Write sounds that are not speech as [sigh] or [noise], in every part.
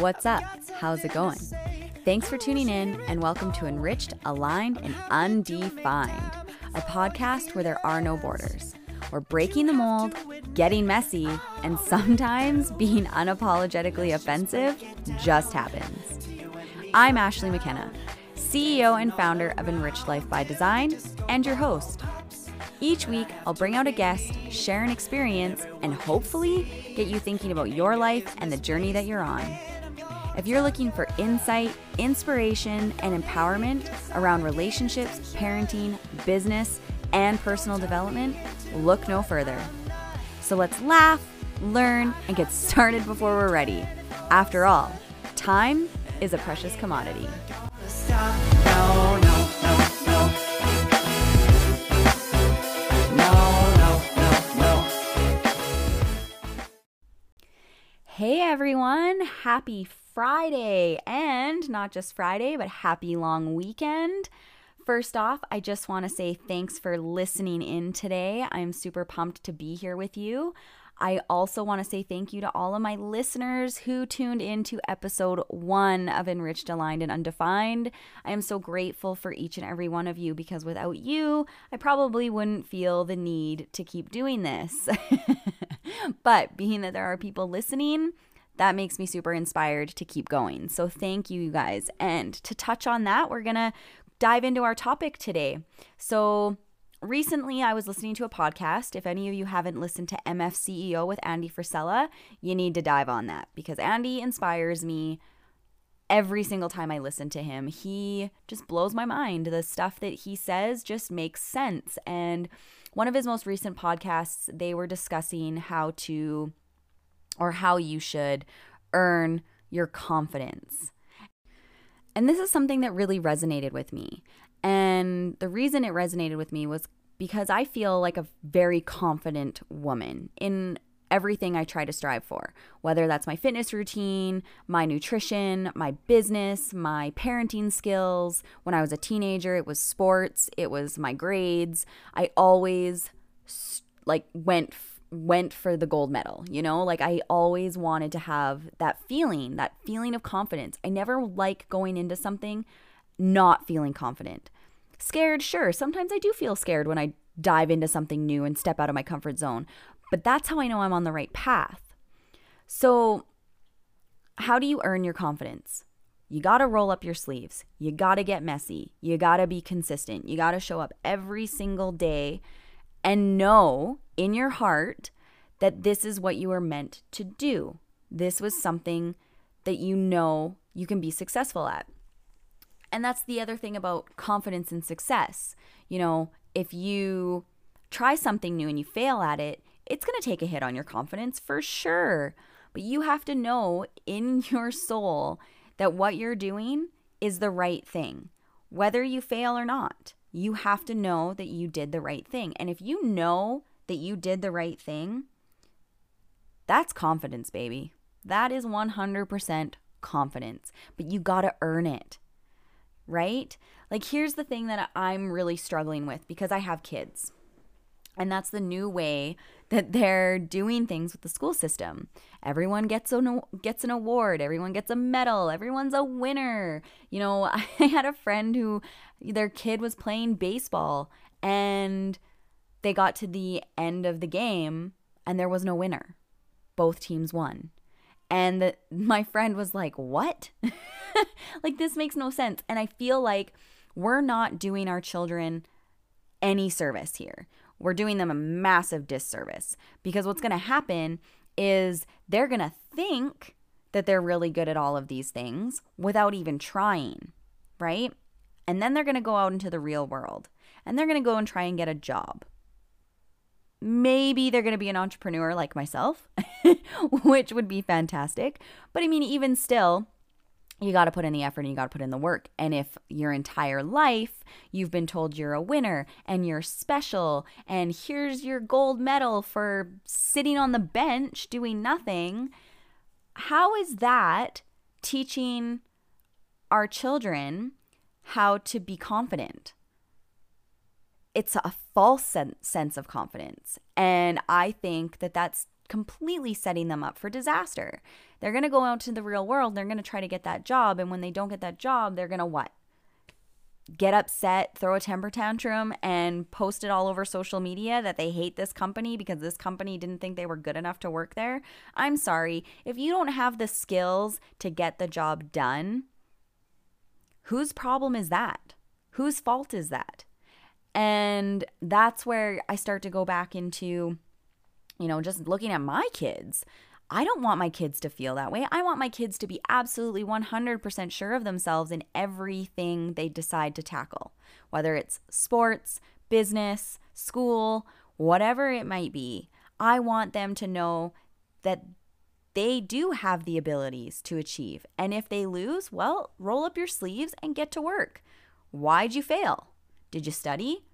What's up? How's it going? Thanks for tuning in and welcome to Enriched, Aligned, and Undefined, a podcast where there are no borders. We're breaking the mold, getting messy, and sometimes [laughs] being unapologetically offensive just happens. I'm Ashley McKenna, CEO and founder of Enriched Life by Design, and your host. Each week, I'll bring out a guest, share an experience, and hopefully get you thinking about your life and the journey that you're on. If you're looking for insight, inspiration, and empowerment around relationships, parenting, business, and personal development, look no further. So let's laugh, learn, and get started before we're ready. After all, time is a precious commodity. Hey everyone, happy Friday, and not just Friday, but happy long weekend. First off, I just want to say thanks for listening in today. I'm super pumped to be here with you. I also want to say thank you to all of my listeners who tuned in to episode one of Enriched, Aligned, and Undefined. I am so grateful for each and every one of you because without you, I probably wouldn't feel the need to keep doing this. [laughs] but being that there are people listening, that makes me super inspired to keep going. So thank you, you guys. And to touch on that, we're going to dive into our topic today. So, recently I was listening to a podcast. If any of you haven't listened to MF CEO with Andy Frisella, you need to dive on that because Andy inspires me every single time I listen to him. He just blows my mind. The stuff that he says just makes sense. And one of his most recent podcasts, they were discussing how to or how you should earn your confidence. And this is something that really resonated with me. And the reason it resonated with me was because I feel like a very confident woman in everything I try to strive for, whether that's my fitness routine, my nutrition, my business, my parenting skills. When I was a teenager, it was sports, it was my grades. I always like went went for the gold medal, you know? Like I always wanted to have that feeling, that feeling of confidence. I never like going into something not feeling confident. Scared, sure. Sometimes I do feel scared when I dive into something new and step out of my comfort zone, but that's how I know I'm on the right path. So, how do you earn your confidence? You got to roll up your sleeves. You got to get messy. You got to be consistent. You got to show up every single day and know in your heart that this is what you are meant to do. This was something that you know you can be successful at. And that's the other thing about confidence and success. You know, if you try something new and you fail at it, it's going to take a hit on your confidence for sure. But you have to know in [laughs] your soul that what you're doing is the right thing, whether you fail or not. You have to know that you did the right thing. And if you know that you did the right thing, that's confidence, baby. That is 100% confidence. But you got to earn it right? Like, here's the thing that I'm really struggling with because I have kids. And that's the new way that they're doing things with the school system. Everyone gets an gets an award, everyone gets a medal, everyone's a winner. You know, [laughs] I had a friend who their kid was playing baseball and they got to the end of the game and there was no winner. Both teams won. And the, [laughs] my friend was like, "What?" [laughs] like, this makes no sense. And I feel like we're not doing our children any service here. We're doing them a massive disservice because what's going to happen is they're going to think that they're really good at all of these things without even trying, right? And then they're going to go out into the real world and they're going to go and try and get a job. Maybe they're going to be an entrepreneur like myself, [laughs] which would be fantastic. But I mean, even still, you got to put in the effort and you got to put in the work. And if your entire life you've been told you're a winner and you're special and here's your gold medal for sitting on the bench doing nothing, how is that teaching our children how to be confident? It's a false sense of confidence. And I think that that's completely setting them up for disaster. They're going to go out to the real world, they're going to try to get that job, and when they don't get that job, they're going to what? Get upset, throw a temper tantrum, and post it all over social media that they hate this company because this company didn't think they were good enough to work there. I'm sorry. If you don't have the skills to get the job done, whose problem is that? Whose fault is that? And that's where I start to go back into you know, just looking at my kids, I don't want my kids to feel that way. I want my kids to be absolutely 100% sure of themselves in everything they decide to tackle, whether it's sports, business, school, whatever it might be. I want them to know that they do have the abilities to achieve. And if they lose, well, roll up your sleeves and get to work. Why'd you fail? Did you study?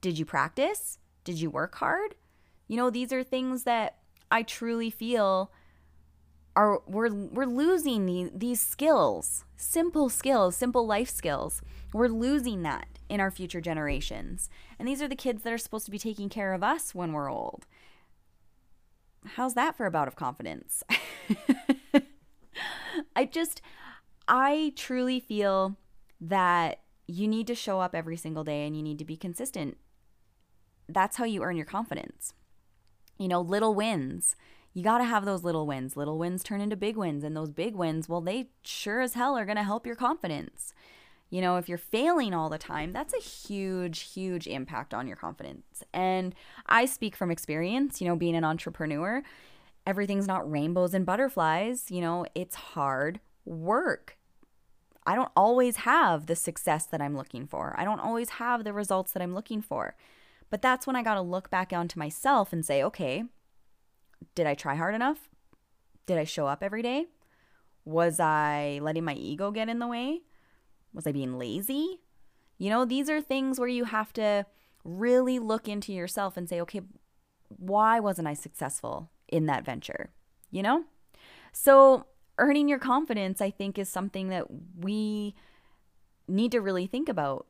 Did you practice? Did you work hard? You know, these are things that I truly feel are we're we're losing these, these skills, simple skills, simple life skills. We're losing that in our future generations. And these are the kids that are supposed to be taking care of us when we're old. How's that for a bout of confidence? [laughs] I just I truly feel that you need to show up every single day and you need to be consistent. That's how you earn your confidence you know, little wins. You got to have those little wins. Little wins turn into big wins, and those big wins, well, they sure as hell are going to help your confidence. You know, if you're failing all the time, that's a huge, huge impact on your confidence. And I speak from experience, you know, being an entrepreneur, everything's not rainbows and butterflies. You know, it's hard work. I don't always have the success that I'm looking for, I don't always have the results that I'm looking for. But that's when I got to look back onto myself and say, okay, did I try hard enough? Did I show up every day? Was I letting my ego get in the way? Was I being lazy? You know, these are things where you have to really look into yourself and say, okay, why wasn't I successful in that venture? You know? So, earning your confidence, I think, is something that we need to really think about.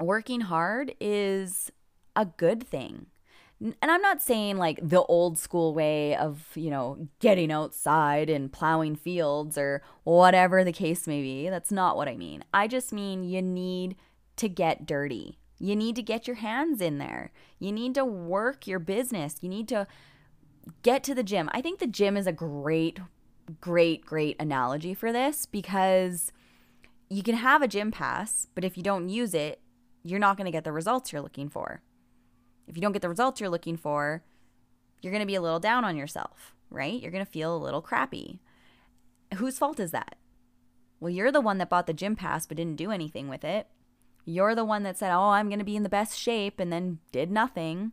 Working hard is a good thing. And I'm not saying like the old school way of, you know, getting outside and plowing fields or whatever the case may be. That's not what I mean. I just mean you need to get dirty. You need to get your hands in there. You need to work your business. You need to get to the gym. I think the gym is a great, great, great analogy for this because you can have a gym pass, but if you don't use it, you're not going to get the results you're looking for. If you don't get the results you're looking for, you're going to be a little down on yourself, right? You're going to feel a little crappy. Whose fault is that? Well, you're the one that bought the gym pass but didn't do anything with it. You're the one that said, Oh, I'm going to be in the best shape and then did nothing.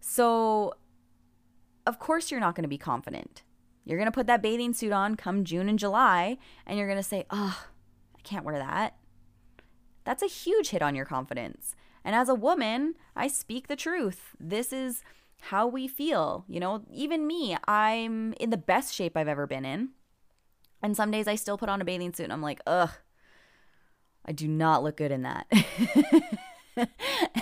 So, of course, you're not going to be confident. You're going to put that bathing suit on come June and July and you're going to say, Oh, I can't wear that. That's a huge hit on your confidence. And as a woman, I speak the truth. This is how we feel. You know, even me, I'm in the best shape I've ever been in. And some days I still put on a bathing suit and I'm like, ugh, I do not look good in that. [laughs]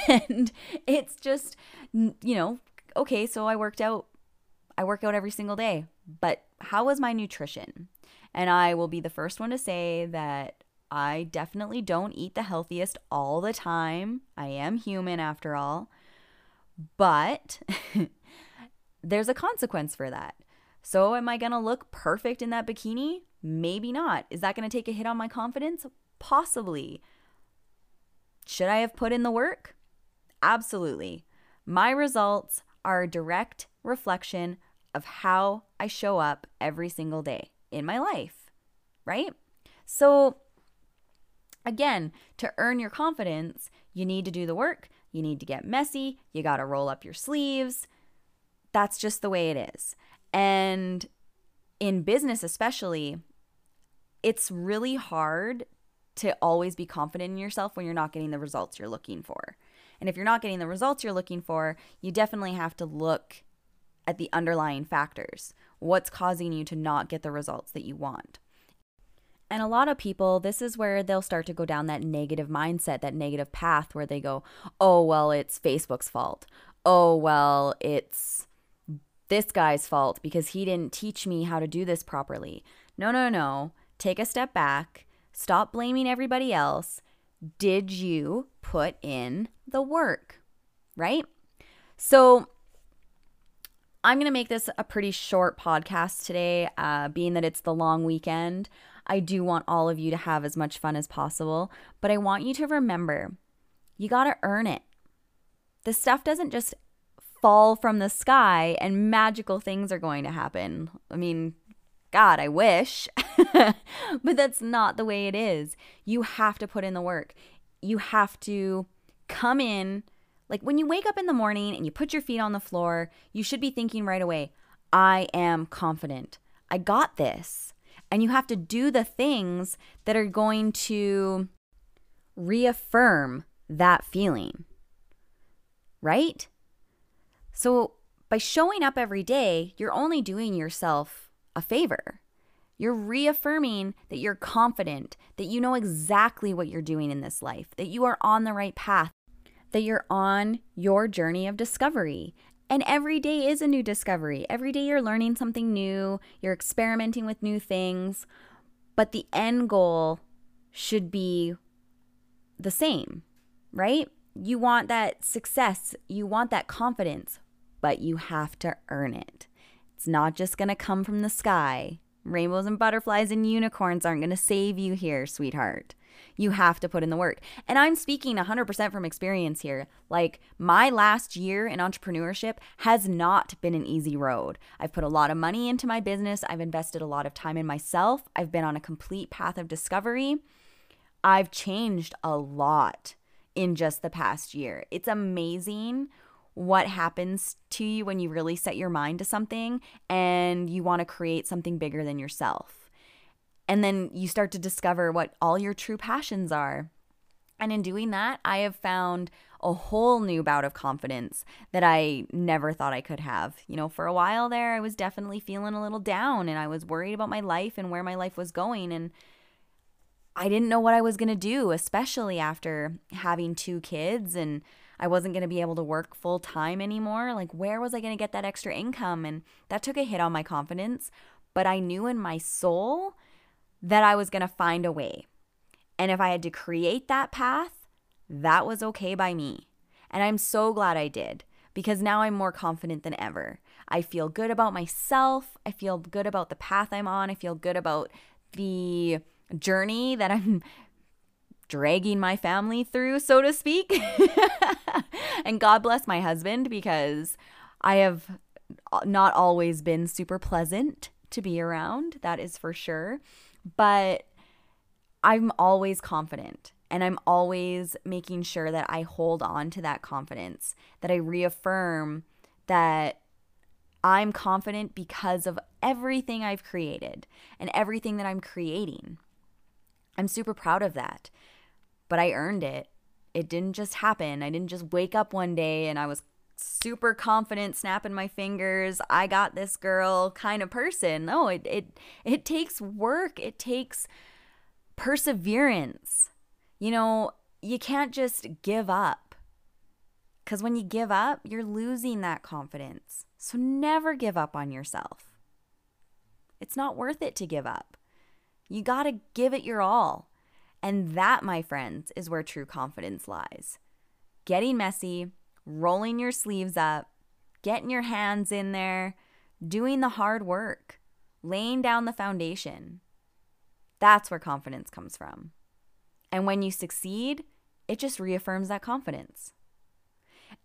and it's just, you know, okay, so I worked out. I work out every single day. But how was my nutrition? And I will be the first one to say that I definitely don't eat the healthiest all the time. I am human after all. But [laughs] there's a consequence for that. So, am I going to look perfect in that bikini? Maybe not. Is that going to take a hit on my confidence? Possibly. Should I have put in the work? Absolutely. My results are a direct reflection of how I show up every single day in my life, right? So, Again, to earn your confidence, you need to do the work, you need to get messy, you got to roll up your sleeves. That's just the way it is. And in business, especially, it's really hard to always be confident in yourself when you're not getting the results you're looking for. And if you're not getting the results you're looking for, you definitely have to look at the underlying factors. What's causing you to not get the results that you want? And a lot of people, this is where they'll start to go down that negative mindset, that negative path where they go, oh, well, it's Facebook's fault. Oh, well, it's this guy's fault because he didn't teach me how to do this properly. No, no, no. Take a step back. Stop blaming everybody else. Did you put in the work? Right? So, I'm going to make this a pretty short podcast today, uh, being that it's the long weekend. I do want all of you to have as much fun as possible, but I want you to remember you got to earn it. The stuff doesn't just fall from the sky and magical things are going to happen. I mean, God, I wish, [laughs] but that's not the way it is. You have to put in the work. You have to come in like when you wake up in the morning and you put your feet on the floor, you should be thinking right away, I am confident. I got this. And you have to do the things that are going to reaffirm that feeling. Right? So by showing up every day, you're only doing yourself a favor. You're reaffirming that you're confident, that you know exactly what you're doing in this life, that you are on the right path, that you're on your journey of discovery. And every day is a new discovery. Every day you're learning something new, you're experimenting with new things, but the end goal should be the same, right? You want that success, you want that confidence, but you have to earn it. It's not just going to come from the sky. Rainbows and butterflies and unicorns aren't going to save you here, sweetheart. You have to put in the work. And I'm speaking 100% from experience here. Like, my last year in entrepreneurship has not been an easy road. I've put a lot of money into my business, I've invested a lot of time in myself, I've been on a complete path of discovery. I've changed a lot in just the past year. It's amazing what happens to you when you really set your mind to something and you want to create something bigger than yourself. And then you start to discover what all your true passions are. And in doing that, I have found a whole new bout of confidence that I never thought I could have. You know, for a while there, I was definitely feeling a little down and I was worried about my life and where my life was going. And I didn't know what I was going to do, especially after having two kids and I wasn't going to be able to work full time anymore. Like, where was I going to get that extra income? And that took a hit on my confidence. But I knew in my soul that I was going to find a way. And if I had to create that path, that was okay by me. And I'm so glad I did because now I'm more confident than ever. I feel good about myself. I feel good about the path I'm on. I feel good about the journey that I'm [laughs] dragging my family through, so to speak. [laughs] and God bless my husband because I have not always been super pleasant to be around. That is for sure but I'm always confident and I'm always making sure that I hold on to that confidence, that I reaffirm that I'm confident because of everything I've created and everything that I'm creating. I'm super proud of that, but I earned it. It didn't just happen. I didn't just wake up one day and I was super confident, snapping my fingers, I got this girl kind of person. No, it it it takes work. It takes perseverance. You know, you can't just give up. Cuz when you give up, you're losing that confidence. So never give up on yourself. It's not worth it to give up. You got to give it your all. And that, my friends, is where true confidence lies. Getting messy, rolling your sleeves up, getting your hands in there, doing the hard work, laying down the foundation. That's where confidence comes from. And when you succeed, it just reaffirms that confidence.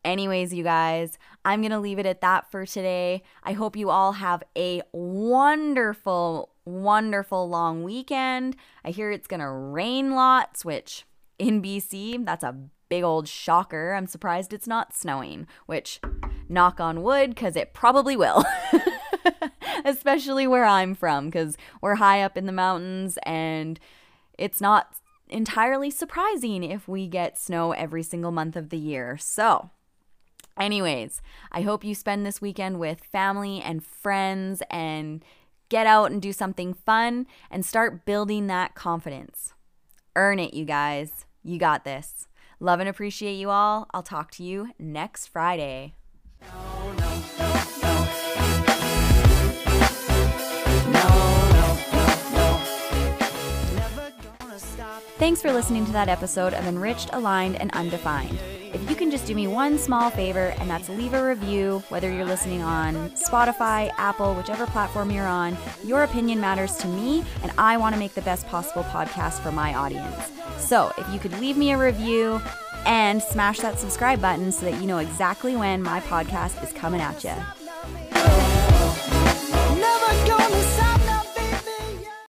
Anyways, you guys, I'm going to leave it at that for today. I hope you all have a wonderful, wonderful long weekend. I hear it's going to rain lots, which in BC, that's a big old shocker. I'm surprised it's not snowing, which, knock on wood, because it probably will. [laughs] Especially where I'm from, because we're high up in the mountains and it's not entirely surprising if we get snow every single month of the year. So, anyways, I hope you spend this weekend with family and friends and get out and do something fun and start building that confidence. Earn it, you guys. You got this. Love and appreciate you all. I'll talk to you next Friday. No, no, no, Thanks for listening to that episode of Enriched, Aligned, and Undefined. If you can just do me one small favor, and that's leave a review, whether you're listening on Spotify, Apple, whichever platform you're on, your opinion matters to me, and I want to make the best possible podcast for my audience. So if you could leave me a review and smash that subscribe button so that you know exactly when my podcast is coming at you.